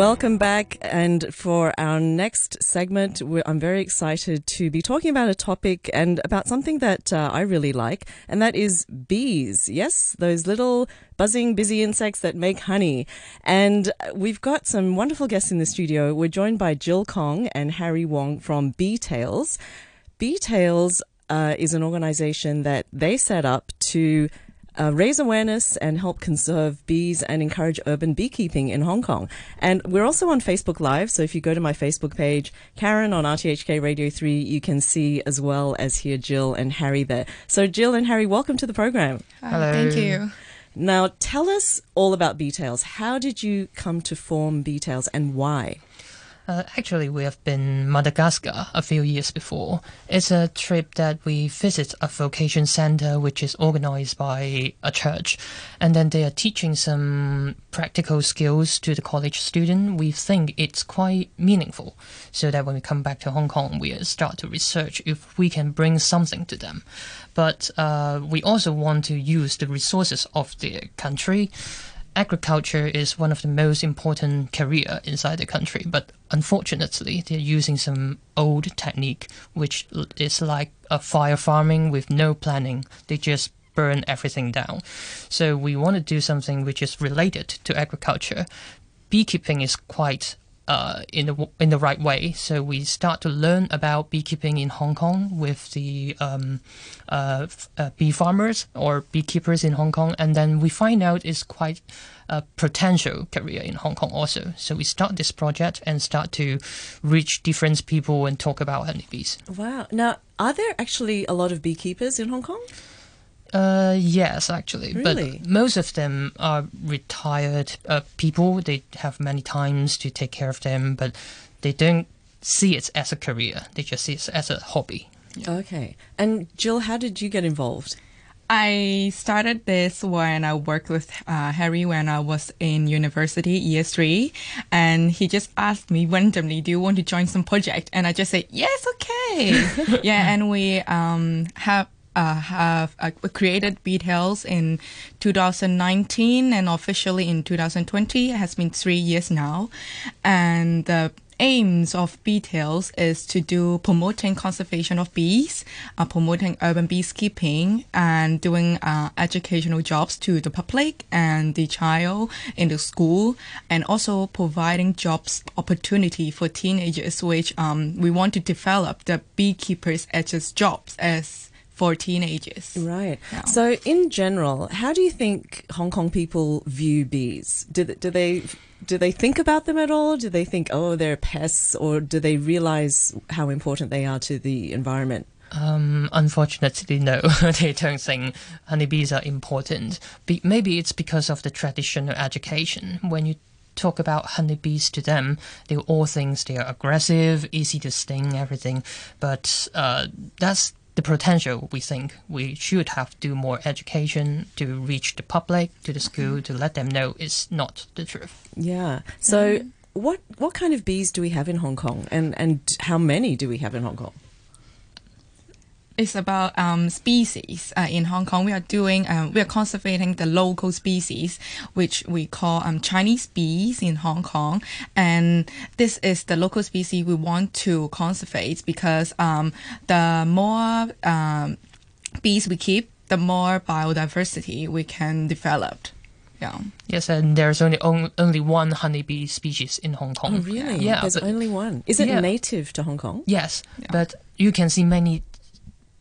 Welcome back. And for our next segment, I'm very excited to be talking about a topic and about something that uh, I really like, and that is bees. Yes, those little buzzing, busy insects that make honey. And we've got some wonderful guests in the studio. We're joined by Jill Kong and Harry Wong from Bee Tales. Bee Tales uh, is an organization that they set up to uh, raise awareness and help conserve bees and encourage urban beekeeping in Hong Kong. And we're also on Facebook Live. So if you go to my Facebook page, Karen on RTHK Radio 3, you can see as well as hear Jill and Harry there. So Jill and Harry, welcome to the program. Hello. Thank you. Now tell us all about Bee Tales. How did you come to form Bee Tales and why? Uh, actually, we have been Madagascar a few years before. It's a trip that we visit a vocation center which is organized by a church, and then they are teaching some practical skills to the college student. We think it's quite meaningful, so that when we come back to Hong Kong, we start to research if we can bring something to them. But uh, we also want to use the resources of the country agriculture is one of the most important career inside the country, but unfortunately, they're using some old technique, which is like a fire farming with no planning. They just burn everything down. So we want to do something which is related to agriculture. Beekeeping is quite uh, in the in the right way. So we start to learn about beekeeping in Hong Kong with the um, uh, uh, bee farmers or beekeepers in Hong Kong, and then we find out it's quite a potential career in Hong Kong also. So we start this project and start to reach different people and talk about honeybees. Wow! Now, are there actually a lot of beekeepers in Hong Kong? Uh, yes, actually, really? but most of them are retired uh, people. They have many times to take care of them, but they don't see it as a career. They just see it as a hobby. Yeah. Okay. And Jill, how did you get involved? I started this when I worked with uh, Harry when I was in university, year three, and he just asked me randomly, "Do you want to join some project?" And I just said, "Yes, okay." yeah, and we um, have uh, have uh, created Bee Tales in 2019 and officially in 2020. It has been three years now. And the aims of Bee Tales is to do promoting conservation of bees, uh, promoting urban beekeeping, and doing uh, educational jobs to the public and the child in the school, and also providing jobs opportunity for teenagers, which um, we want to develop the beekeepers as jobs as for teenagers. Right. Yeah. So, in general, how do you think Hong Kong people view bees? Do they, do they do they think about them at all? Do they think, oh, they're pests, or do they realize how important they are to the environment? Um, unfortunately, no. they don't think honeybees are important. Be- maybe it's because of the traditional education. When you talk about honeybees to them, they all think they are aggressive, easy to sting, everything. But uh, that's the potential we think we should have do more education to reach the public to the school mm-hmm. to let them know it's not the truth yeah so mm-hmm. what what kind of bees do we have in hong kong and and how many do we have in hong kong it's about um, species uh, in Hong Kong. We are doing um, we are conserving the local species, which we call um, Chinese bees in Hong Kong, and this is the local species we want to conserve because um, the more um, bees we keep, the more biodiversity we can develop. Yeah. Yes, and there's only on, only one honeybee species in Hong Kong. Oh, really? Yeah. There's only one. Is it yeah. native to Hong Kong? Yes, yeah. but you can see many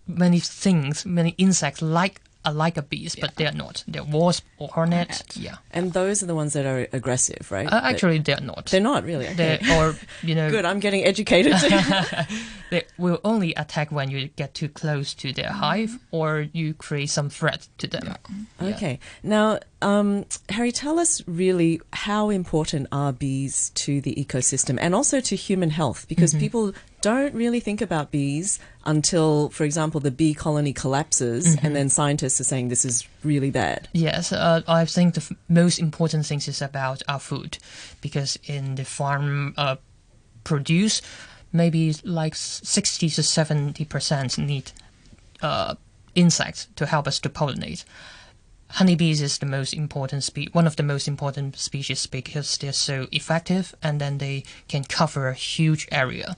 many things, many insects like are like a bees, yeah. but they are not. They're wasp or hornet. hornet. Yeah. And those are the ones that are aggressive, right? Uh, actually, they're not. They're not really. Okay. They're, or you know. Good. I'm getting educated. they will only attack when you get too close to their hive or you create some threat to them. Yeah. Okay. Now, um, Harry, tell us really how important are bees to the ecosystem and also to human health because mm-hmm. people don't really think about bees until, for example, the bee colony collapses, mm-hmm. and then scientists are saying this is really bad. Yes, uh, I think the f- most important thing is about our food, because in the farm uh, produce, maybe like sixty to seventy percent need uh, insects to help us to pollinate honeybees is the most important spe- one of the most important species because they're so effective and then they can cover a huge area.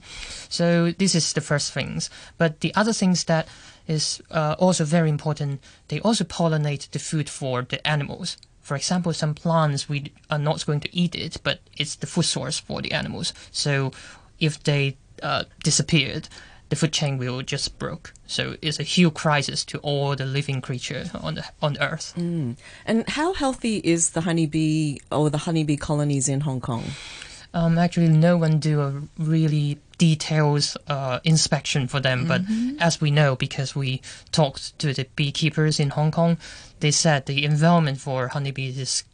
So this is the first things. But the other things that is uh, also very important, they also pollinate the food for the animals. For example, some plants we are not going to eat it, but it's the food source for the animals. So if they uh, disappeared, the food chain will just broke. So it's a huge crisis to all the living creature on the on Earth. And how healthy is the honeybee or the honeybee colonies in Hong Kong? Um, actually, no one do a really detailed uh, inspection for them. But as we know, because we talked to the beekeepers in Hong Kong, they said the environment for honeybees is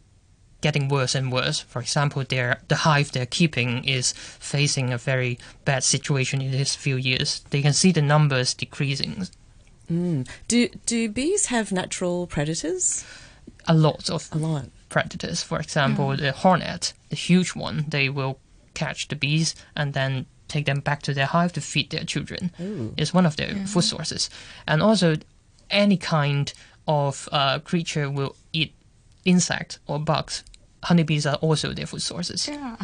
getting worse and worse. For example, their the hive they're keeping is facing a very bad situation in these few years. They can see the numbers decreasing. Mm. Do do bees have natural predators? A lot of A lot. predators. For example, mm. the hornet, the huge one, they will catch the bees and then take them back to their hive to feed their children. It's one of their mm-hmm. food sources. And also, any kind of uh, creature will eat insect or bugs. Honeybees are also their food sources. Yeah.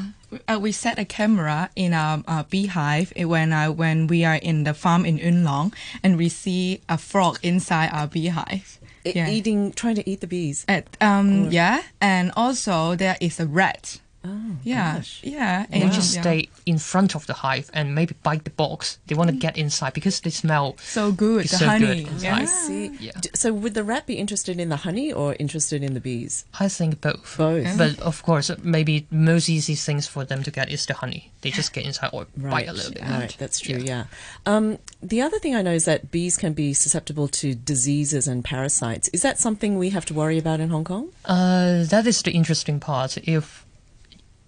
Uh, we set a camera in our uh, beehive when uh, when we are in the farm in Yuen Long and we see a frog inside our beehive. Yeah. Eating, trying to eat the bees. At, um, yeah, and also there is a rat. Oh, Yeah, gosh. yeah. They and, just yeah. stay in front of the hive and maybe bite the box. They want to get inside because they smell. so good. The so honey. good yeah. I see. Yeah. So would the rat be interested in the honey or interested in the bees? I think both. Both. But of course, maybe most easy things for them to get is the honey. They just get inside or bite a little bit. Right, that's true. Yeah. Um, the other thing I know is that bees can be susceptible to diseases and parasites. Is that something we have to worry about in Hong Kong? Uh, that is the interesting part. If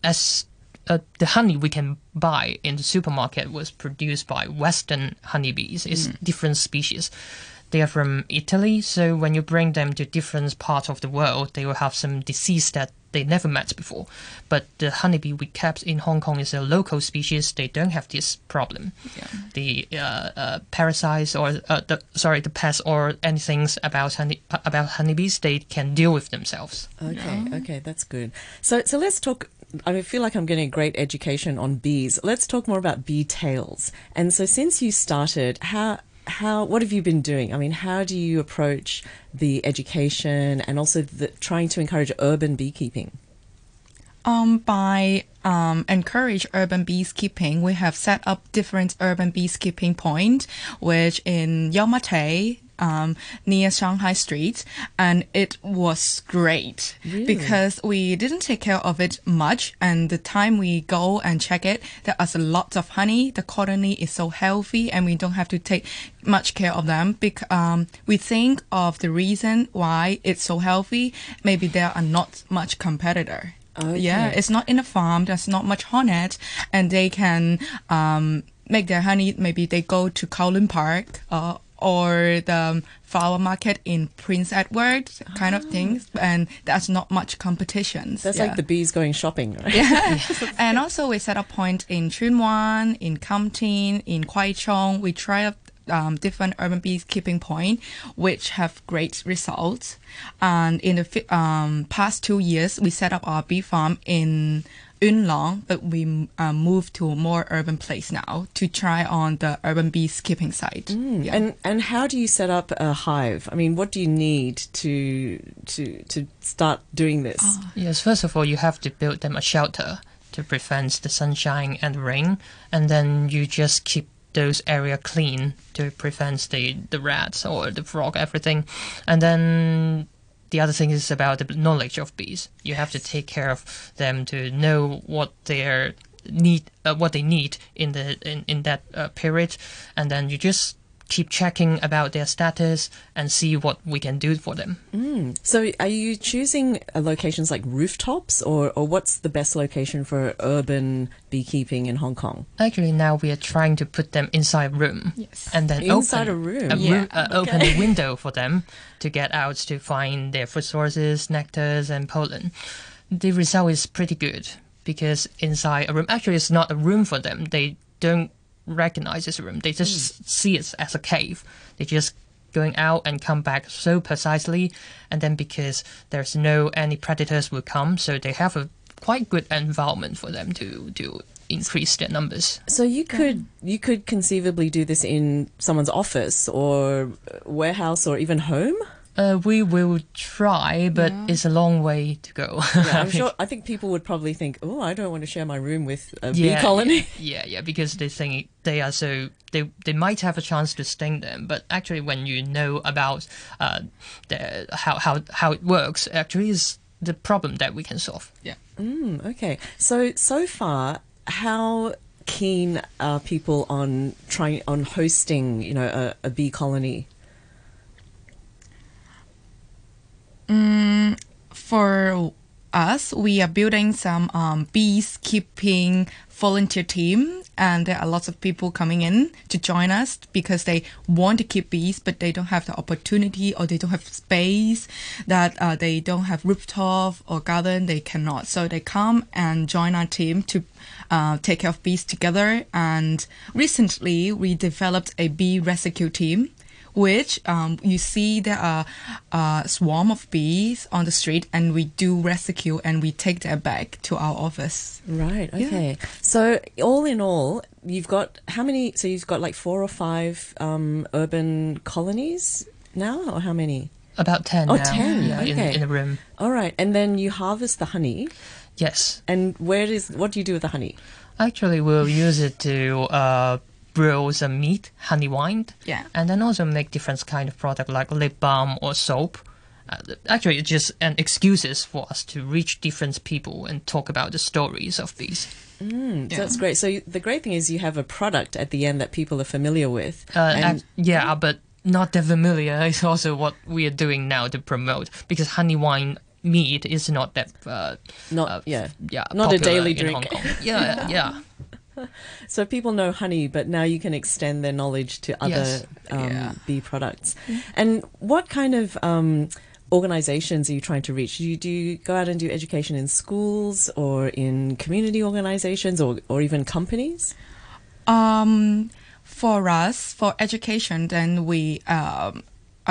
as uh, the honey we can buy in the supermarket was produced by Western honeybees, it's different species. They are from Italy, so when you bring them to different parts of the world, they will have some disease that they never met before. But the honeybee we kept in Hong Kong is a local species. They don't have this problem. The uh, uh, parasites or uh, the sorry, the pests or anything about honey uh, about honeybees, they can deal with themselves. Okay, okay, that's good. So, so let's talk. I feel like I'm getting a great education on bees. Let's talk more about Bee Tales. And so, since you started, how how what have you been doing? I mean, how do you approach the education and also the, trying to encourage urban beekeeping? Um, by um, encourage urban beekeeping, we have set up different urban beekeeping points, which in Yau Ma Tei, um, near Shanghai Street, and it was great because we didn't take care of it much. And the time we go and check it, there is a lot of honey. The colony is so healthy, and we don't have to take much care of them. Because um, we think of the reason why it's so healthy. Maybe there are not much competitor. Yeah, it's not in a farm. There's not much hornet, and they can um, make their honey. Maybe they go to Kowloon Park uh, or the flower market in Prince Edward, kind of things. And there's not much competitions. That's yeah. like the bees going shopping, right? Yeah. and also we set up point in Tsuen Wan, in Kam Tin, in Kwai Chung. We try um, different urban beekeeping point, which have great results. And in the fi- um, past two years, we set up our bee farm in Yuen Long, but we um, moved to a more urban place now to try on the urban beekeeping side. Yeah. And and how do you set up a hive? I mean, what do you need to to to start doing this? Yes, first of all, you have to build them a shelter to prevent the sunshine and rain, and then you just keep those area clean to prevent the the rats or the frog, everything, and then. The other thing is about the knowledge of bees. You have to take care of them to know what their need, uh, what they need in the in, in that uh, period, and then you just keep checking about their status and see what we can do for them. So, are you choosing uh, locations like rooftops, or or what's the best location for urban beekeeping in Hong Kong? Actually, now we are trying to put them inside a room. Yes. And then Inside open a room? a Yeah. roo- uh, Open a window for them to get out to find their food sources, nectars, and pollen. The result is pretty good because inside a room, actually, it's not a room for them. They don't recognize it's a room. They just Hmm. see it as a cave. They just going out and come back so precisely, and then because there's no any predators will come, so they have a quite good environment for them to to increase their numbers. So you could you could conceivably do this in someone's office or warehouse or even home. Uh, we will try, but Yeah. it's a long way to go. Yeah, I'm sure. I think people would probably think, "Oh, I don't want to share my room with a bee yeah, colony." Yeah, yeah, because they think they are so they they might have a chance to sting them, but actually, when you know about uh, the how how how it works, actually is the problem that we can solve. Yeah. Mm, okay. So so far, how keen are people on trying on hosting? You know, a, a bee colony. for us, we are building some um, beekeeping volunteer team, and there are lots of people coming in to join us because they want to keep bees, but they don't have the opportunity or they don't have space that uh, they don't have rooftop or garden. They cannot, so they come and join our team to uh, take care of bees together. And recently, we developed a bee rescue team which um, you see there are a swarm of bees on the street and we do rescue and we take them back to our office. Right. Okay. So all in all, you've got how many? So you've got like four or five um, urban colonies now, or how many? About ten Oh, now. 10, yeah, in, okay. in a room. All right. And then you harvest the honey, Yes, and where is what do you do with the honey? actually, we'll use it to uh, brew some mead, honey wine, Yeah. and then also make different kind of product like lip balm or soap. Uh, actually, it's just an excuses for us to reach different people and talk about the stories of these. Mm, Yeah. So that's great. So you, the great thing is you have a product at the end that people are familiar with. Uh, and ac- yeah, but not that familiar is also what we are doing now to promote because honey wine mead is not that uh, not uh, yeah. yeah Not a daily drink. Hong Kong. Yeah, yeah. So people know honey, but now you can extend their knowledge to other Yes. um, Yeah. bee products. And what kind of um, organizations are you trying to reach? Do you, do you go out and do education in schools or in community organizations or, or even companies? Um, for us, for education, then we um,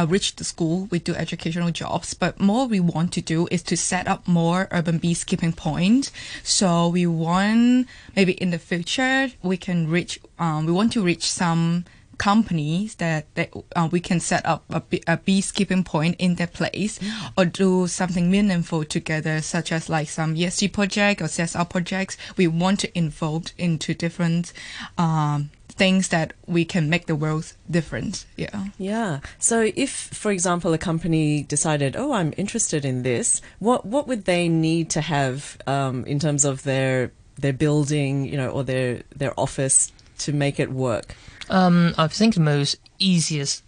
reach the school, we do educational jobs, but more we want to do is to set up more urban beekeeping points. So we want maybe in the future we can reach, um, we want to reach some companies that, that uh, we can set up a, a beekeeping point in their place or do something meaningful together such as like some ESG project or CSR projects. We want to involve into different um, things that we can make the world different. Yeah. Yeah. So if, for example, a company decided, oh, I'm interested in this, what what would they need to have um, in terms of their their building, you know, or their their office to make it work? Um, I think the most easiest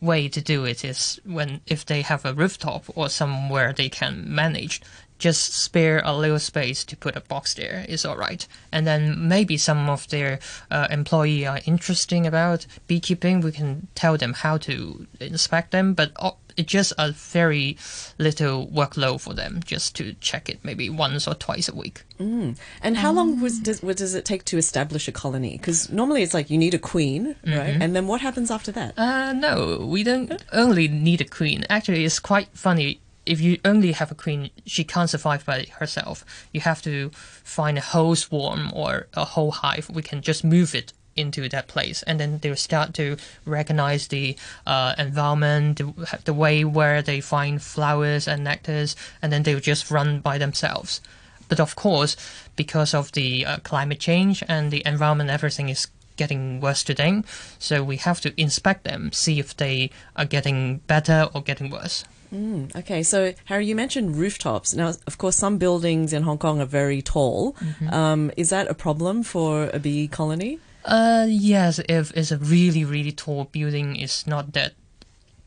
way to do it is when if they have a rooftop or somewhere they can manage, just spare a little space to put a box there is all right. And then maybe some of their uh, employee are interesting about beekeeping. We can tell them how to inspect them, but just a very little workload for them just to check it maybe once or twice a week. Mm. And how long was, does, what does it take to establish a colony? Because normally it's like you need a queen, right? And then what happens after that? Uh, no, we don't only need a queen. Actually, it's quite funny. If you only have a queen, she can't survive by herself. You have to find a whole swarm or a whole hive. We can just move it into that place, and then they'll start to recognize the uh, environment, the, the way where they find flowers and nectars, and then they'll just run by themselves. But of course, because of the uh, climate change and the environment, everything is getting worse today. So we have to inspect them, see if they are getting better or getting worse. Mm, okay, so Harry, you mentioned rooftops. Now, of course, some buildings in Hong Kong are very tall. Um, is that a problem for a bee colony? Uh, yes, if it's a really, really tall building, it's not that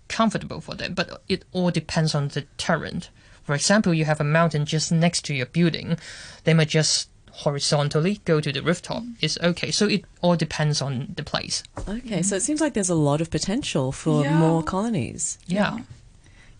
comfortable for them. But it all depends on the terrain. For example, you have a mountain just next to your building, they might just horizontally go to the rooftop. It's okay. So it all depends on the place. Okay, so it seems like there's a lot of potential for Yeah. more colonies. Yeah. Yeah,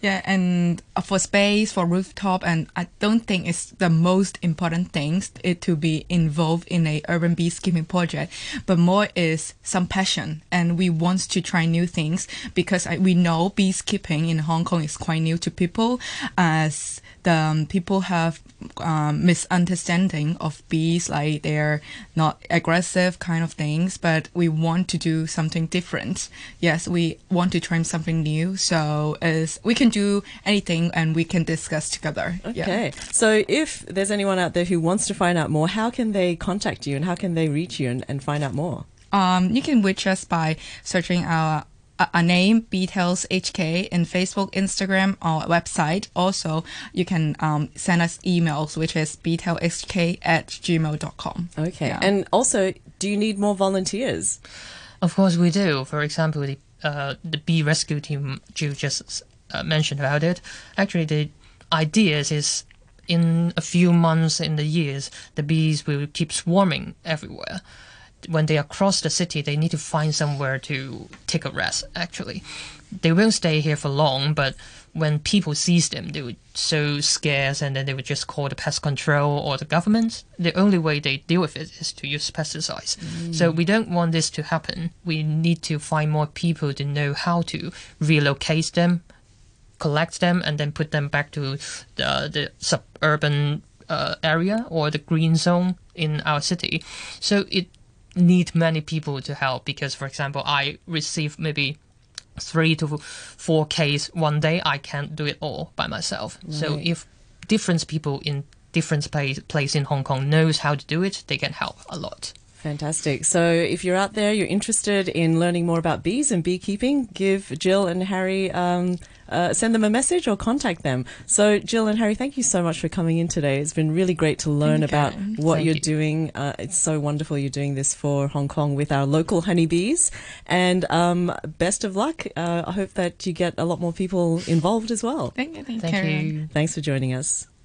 and uh, for space, for rooftop, and I don't think it's the most important things it to be involved in a urban beekeeping project, but more is some passion, and we want to try new things because I, we know beekeeping in Hong Kong is quite new to people, as the um, people have um, misunderstanding of bees, like they're not aggressive kind of things, but we want to do something different. Yes, we want to try something new, so is we can do anything and we can discuss together. Yeah. Okay. So if there's anyone out there who wants to find out more, how can they contact you and how can they reach you and, and find out more? Um, you can reach us by searching our a, a name, Beetales HK, in Facebook, Instagram, or website. Also, you can um, send us emails, which is beetalehk at gmail.com. Okay. Yeah. And also, do you need more volunteers? Of course, we do. For example, the uh, the bee rescue team you just uh, mentioned about it. Actually, the ideas is in a few months in the years, the bees will keep swarming everywhere. When they across the city, they need to find somewhere to take a rest. Actually, they won't stay here for long, but when people sees them, they would so scared, and then they would just call the pest control or the government. The only way they deal with it is to use pesticides. So we don't want this to happen. We need to find more people to know how to relocate them, collect them, and then put them back to the, the suburban uh, area or the green zone in our city. So it need many people to help because, for example, I receive maybe three to four Ks one day. I can't do it all by myself. So if different people in different place, place in Hong Kong knows how to do it, they can help a lot. Fantastic. So if you're out there, you're interested in learning more about bees and beekeeping, give Jill and Harry, um, uh, send them a message or contact them. So Jill and Harry, thank you so much for coming in today. It's been really great to learn Thank you. about what Thank you're you. doing. Uh, it's so wonderful you're doing this for Hong Kong with our local honeybees. And um, best of luck. Uh, I hope that you get a lot more people involved as well. Thank you. Thank, Thank Karen. you. Thanks for joining us.